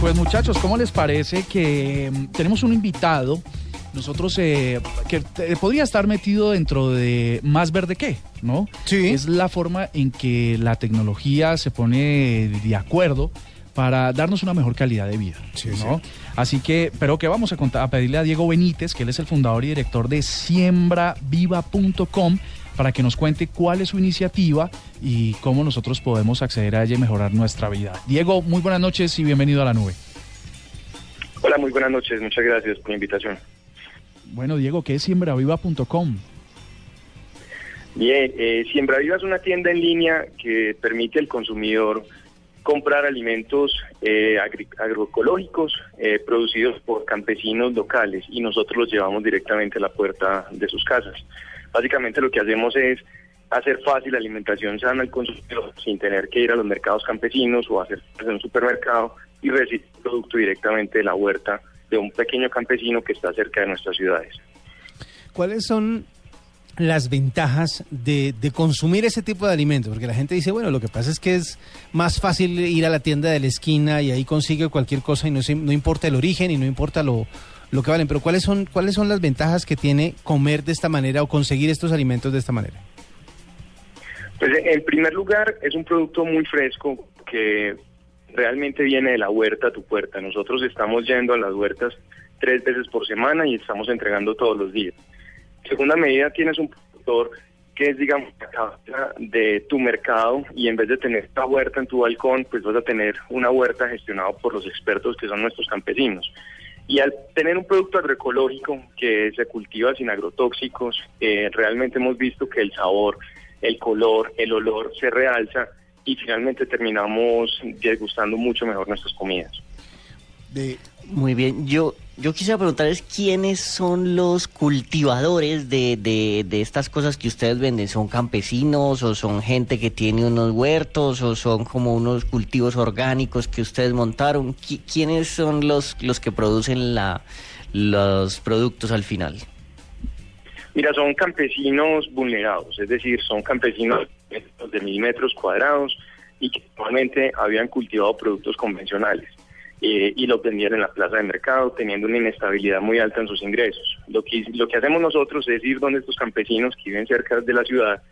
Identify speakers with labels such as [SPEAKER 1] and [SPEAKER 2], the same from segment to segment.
[SPEAKER 1] Pues muchachos, ¿cómo les parece que mm, tenemos un invitado? Nosotros, eh, que eh, podría estar metido dentro de más verde que, ¿no?
[SPEAKER 2] Sí.
[SPEAKER 1] Es la forma en que la tecnología se pone de acuerdo para darnos una mejor calidad de vida,
[SPEAKER 2] Sí,
[SPEAKER 1] ¿no? Así que, pero que vamos a, contar, a pedirle a Diego Benítez, que él es el fundador y director de siembraviva.com, para que nos cuente cuál es su iniciativa y cómo nosotros podemos acceder a ella y mejorar nuestra vida. Diego, muy buenas noches y bienvenido a la nube.
[SPEAKER 3] Hola, muy buenas noches. Muchas gracias por la invitación.
[SPEAKER 1] Bueno, Diego, ¿qué es siembraviva.com?
[SPEAKER 3] Bien, eh, Siembra Viva es una tienda en línea que permite al consumidor comprar alimentos eh, agri- agroecológicos eh, producidos por campesinos locales y nosotros los llevamos directamente a la puerta de sus casas. Básicamente lo que hacemos es hacer fácil la alimentación sana al consumidor sin tener que ir a los mercados campesinos o hacer un supermercado y recibir producto directamente de la huerta de un pequeño campesino que está cerca de nuestras ciudades.
[SPEAKER 2] ¿Cuáles son las ventajas de, de consumir ese tipo de alimentos? Porque la gente dice, bueno, lo que pasa es que es más fácil ir a la tienda de la esquina y ahí consigue cualquier cosa y no, no importa el origen y no importa lo, lo que valen. Pero ¿cuáles son, ¿cuáles son las ventajas que tiene comer de esta manera o conseguir estos alimentos de esta manera?
[SPEAKER 3] Pues en primer lugar, es un producto muy fresco que realmente viene de la huerta a tu puerta. Nosotros estamos yendo a las huertas tres veces por semana y estamos entregando todos los días. Segunda medida, tienes un productor que es, digamos, de tu mercado y en vez de tener esta huerta en tu balcón, pues vas a tener una huerta gestionada por los expertos que son nuestros campesinos. Y al tener un producto agroecológico que se cultiva sin agrotóxicos, eh, realmente hemos visto que el sabor, el color, el olor se realza y finalmente terminamos degustando mucho mejor nuestras comidas.
[SPEAKER 2] De,
[SPEAKER 4] Muy bien, yo, yo quisiera preguntarles quiénes son los cultivadores de, de, de estas cosas que ustedes venden. ¿Son campesinos o son gente que tiene unos huertos o son como unos cultivos orgánicos que ustedes montaron? Qui- ¿Quiénes son los, los que producen la, los productos al final?
[SPEAKER 3] Mira, son campesinos vulnerados, es decir, son campesinos de mil metros cuadrados y que normalmente habían cultivado productos convencionales eh, y los vendían en la plaza de mercado teniendo una inestabilidad muy alta en sus ingresos. Lo que, lo que hacemos nosotros es ir donde estos campesinos que viven cerca de la ciudad,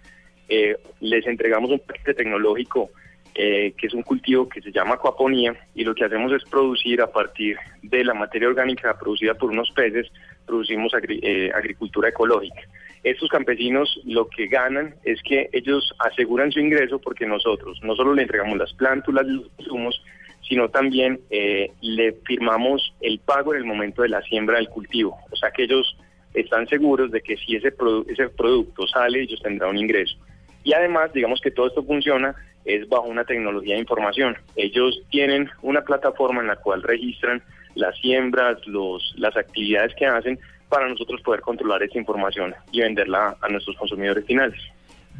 [SPEAKER 3] eh, les entregamos un paquete tecnológico eh, que es un cultivo que se llama acuaponía y lo que hacemos es producir a partir de la materia orgánica producida por unos peces, producimos agri- eh, agricultura ecológica. Estos campesinos lo que ganan es que ellos aseguran su ingreso porque nosotros no solo le entregamos las plántulas, los insumos, sino también eh, le firmamos el pago en el momento de la siembra del cultivo. O sea que ellos están seguros de que si ese, produ- ese producto sale, ellos tendrán un ingreso. Y además, digamos que todo esto funciona es bajo una tecnología de información. Ellos tienen una plataforma en la cual registran las siembras, los, las actividades que hacen para nosotros poder controlar esta información y venderla a nuestros consumidores finales.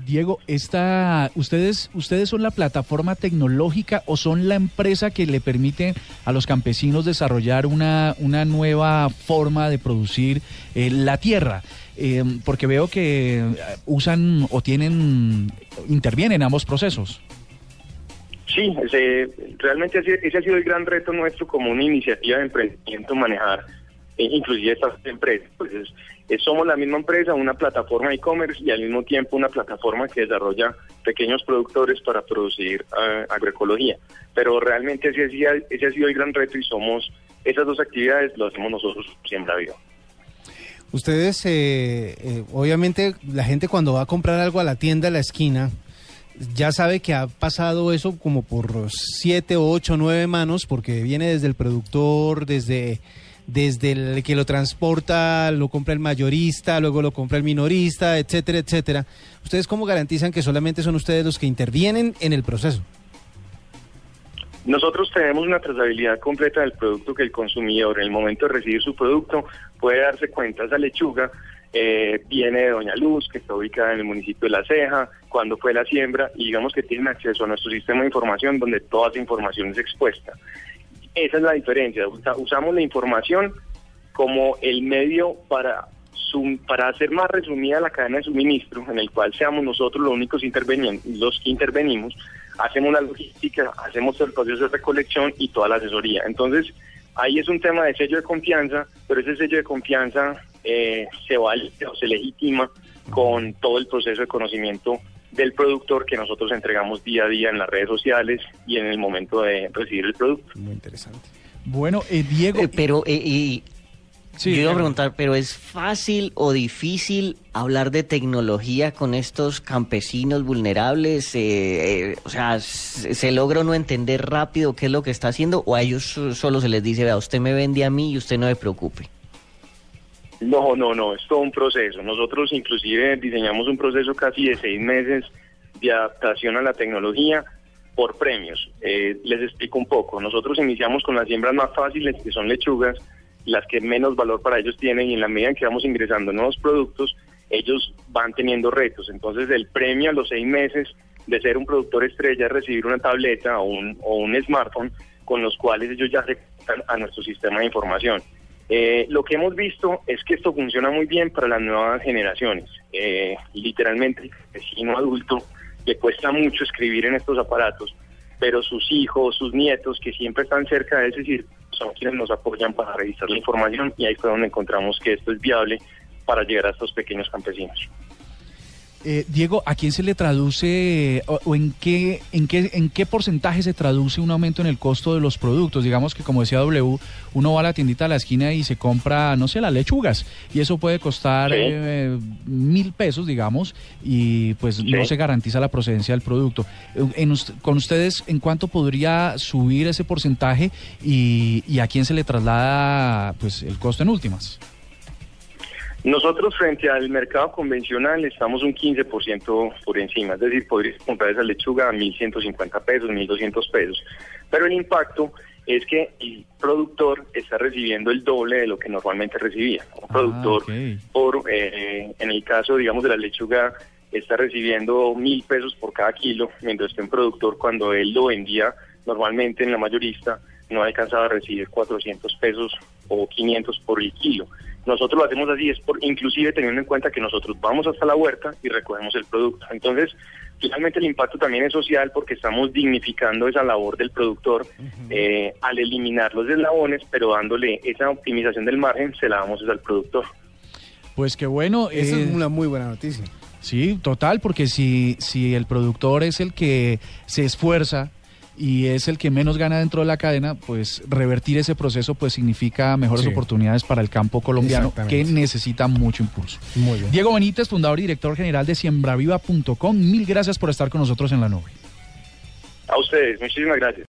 [SPEAKER 1] Diego, esta, ¿ustedes, ¿ustedes son la plataforma tecnológica o son la empresa que le permite a los campesinos desarrollar una, una nueva forma de producir eh, la tierra? Eh, porque veo que eh, usan o tienen, intervienen ambos procesos.
[SPEAKER 3] Sí, ese, realmente ese, ha sido el gran reto nuestro como una iniciativa de emprendimiento manejar inclusive estas empresas. Pues es- es- somos la misma empresa, una plataforma e-commerce y al mismo tiempo una plataforma que desarrolla pequeños productores para producir eh, agroecología. Pero realmente ese, ese ha sido el gran reto y somos, esas dos actividades lo hacemos nosotros siempre vivo.
[SPEAKER 2] Ustedes, eh, eh, obviamente, la gente cuando va a comprar algo a la tienda a la esquina, ya sabe que ha pasado eso como por siete, ocho, nueve manos, porque viene desde el productor, desde, desde el que lo transporta, lo compra el mayorista, luego lo compra el minorista, etcétera, etcétera. ¿Ustedes cómo garantizan que solamente son ustedes los que intervienen en el proceso?
[SPEAKER 3] Nosotros tenemos una trazabilidad completa del producto que el consumidor en el momento de recibir su producto puede darse cuenta. Esa lechuga eh, viene de Doña Luz, que está ubicada en el municipio de La Ceja, cuando fue la siembra, y digamos que tienen acceso a nuestro sistema de información donde toda esa información es expuesta. Esa es la diferencia. Usa- Usamos la información como el medio para sum- para hacer más resumida la cadena de suministro, en el cual seamos nosotros los únicos los que intervenimos, hacemos la logística, hacemos el proceso de recolección y toda la asesoría. Entonces, ahí es un tema de sello de confianza, pero ese sello de confianza eh, se vale o se legitima con todo el proceso de conocimiento del productor que nosotros entregamos día a día en las redes sociales y en el momento de recibir el producto.
[SPEAKER 2] Muy interesante.
[SPEAKER 1] Bueno, eh, Diego...
[SPEAKER 4] Eh, pero, eh, y,
[SPEAKER 1] Sí,
[SPEAKER 4] yo iba a preguntar, ¿pero es fácil o difícil hablar de tecnología con estos campesinos vulnerables? Eh, eh, o sea, ¿se logra no entender rápido qué es lo que está haciendo o a ellos so- solo se les dice, vea, usted me vende a mí y usted no se preocupe?
[SPEAKER 3] No, no, no, es todo un proceso. Nosotros inclusive diseñamos un proceso casi de seis meses de adaptación a la tecnología por premios. Eh, les explico un poco. Nosotros iniciamos con las siembras más fáciles, que son lechugas, las que menos valor para ellos tienen, y en la medida en que vamos ingresando nuevos productos, ellos van teniendo retos. Entonces, el premio a los seis meses de ser un productor estrella es recibir una tableta o un, o un smartphone con los cuales ellos ya se a nuestro sistema de información. Eh, lo que hemos visto es que esto funciona muy bien para las nuevas generaciones. Eh, literalmente, el vecino adulto le cuesta mucho escribir en estos aparatos, pero sus hijos, sus nietos, que siempre están cerca de él, es decir, son quienes nos apoyan para revisar la información y ahí fue donde encontramos que esto es viable para llegar a estos pequeños campesinos.
[SPEAKER 1] Eh, Diego, ¿a quién se le traduce o, o en qué en qué en qué porcentaje se traduce un aumento en el costo de los productos? Digamos que como decía W, uno va a la tiendita a la esquina y se compra, no sé, las lechugas y eso puede costar
[SPEAKER 3] Sí.
[SPEAKER 1] eh, mil pesos, digamos, y pues no se garantiza la procedencia del producto. Eh, En con ustedes, ¿en cuánto podría subir ese porcentaje y, y a quién se le traslada pues el costo en últimas?
[SPEAKER 3] Nosotros frente al mercado convencional estamos un 15% por encima, es decir, podrías comprar esa lechuga a 1.150 pesos, 1.200 pesos, pero el impacto es que el productor está recibiendo el doble de lo que normalmente recibía. Un
[SPEAKER 1] Ah,
[SPEAKER 3] productor, por eh, en el caso, digamos, de la lechuga, está recibiendo mil pesos por cada kilo, mientras que un productor cuando él lo vendía normalmente en la mayorista no alcanzaba a recibir 400 pesos o 500 por el kilo. Nosotros lo hacemos así, es por, inclusive teniendo en cuenta que nosotros vamos hasta la huerta y recogemos el producto. Entonces, finalmente el impacto también es social porque estamos dignificando esa labor del productor eh, al eliminar los eslabones, pero dándole esa optimización del margen, se la damos es al productor.
[SPEAKER 1] Pues qué bueno.
[SPEAKER 2] Esa
[SPEAKER 1] eh,
[SPEAKER 2] es una muy buena noticia.
[SPEAKER 1] Sí, total, porque si, si el productor es el que se esfuerza y es el que menos gana dentro de la cadena, pues revertir ese proceso pues significa mejores
[SPEAKER 2] Sí.
[SPEAKER 1] oportunidades para el campo colombiano que necesita mucho impulso.
[SPEAKER 2] Muy bien.
[SPEAKER 1] Diego Benítez, fundador y director general de siembraviva.com, mil gracias por estar con nosotros en la nube.
[SPEAKER 3] A ustedes, muchísimas gracias.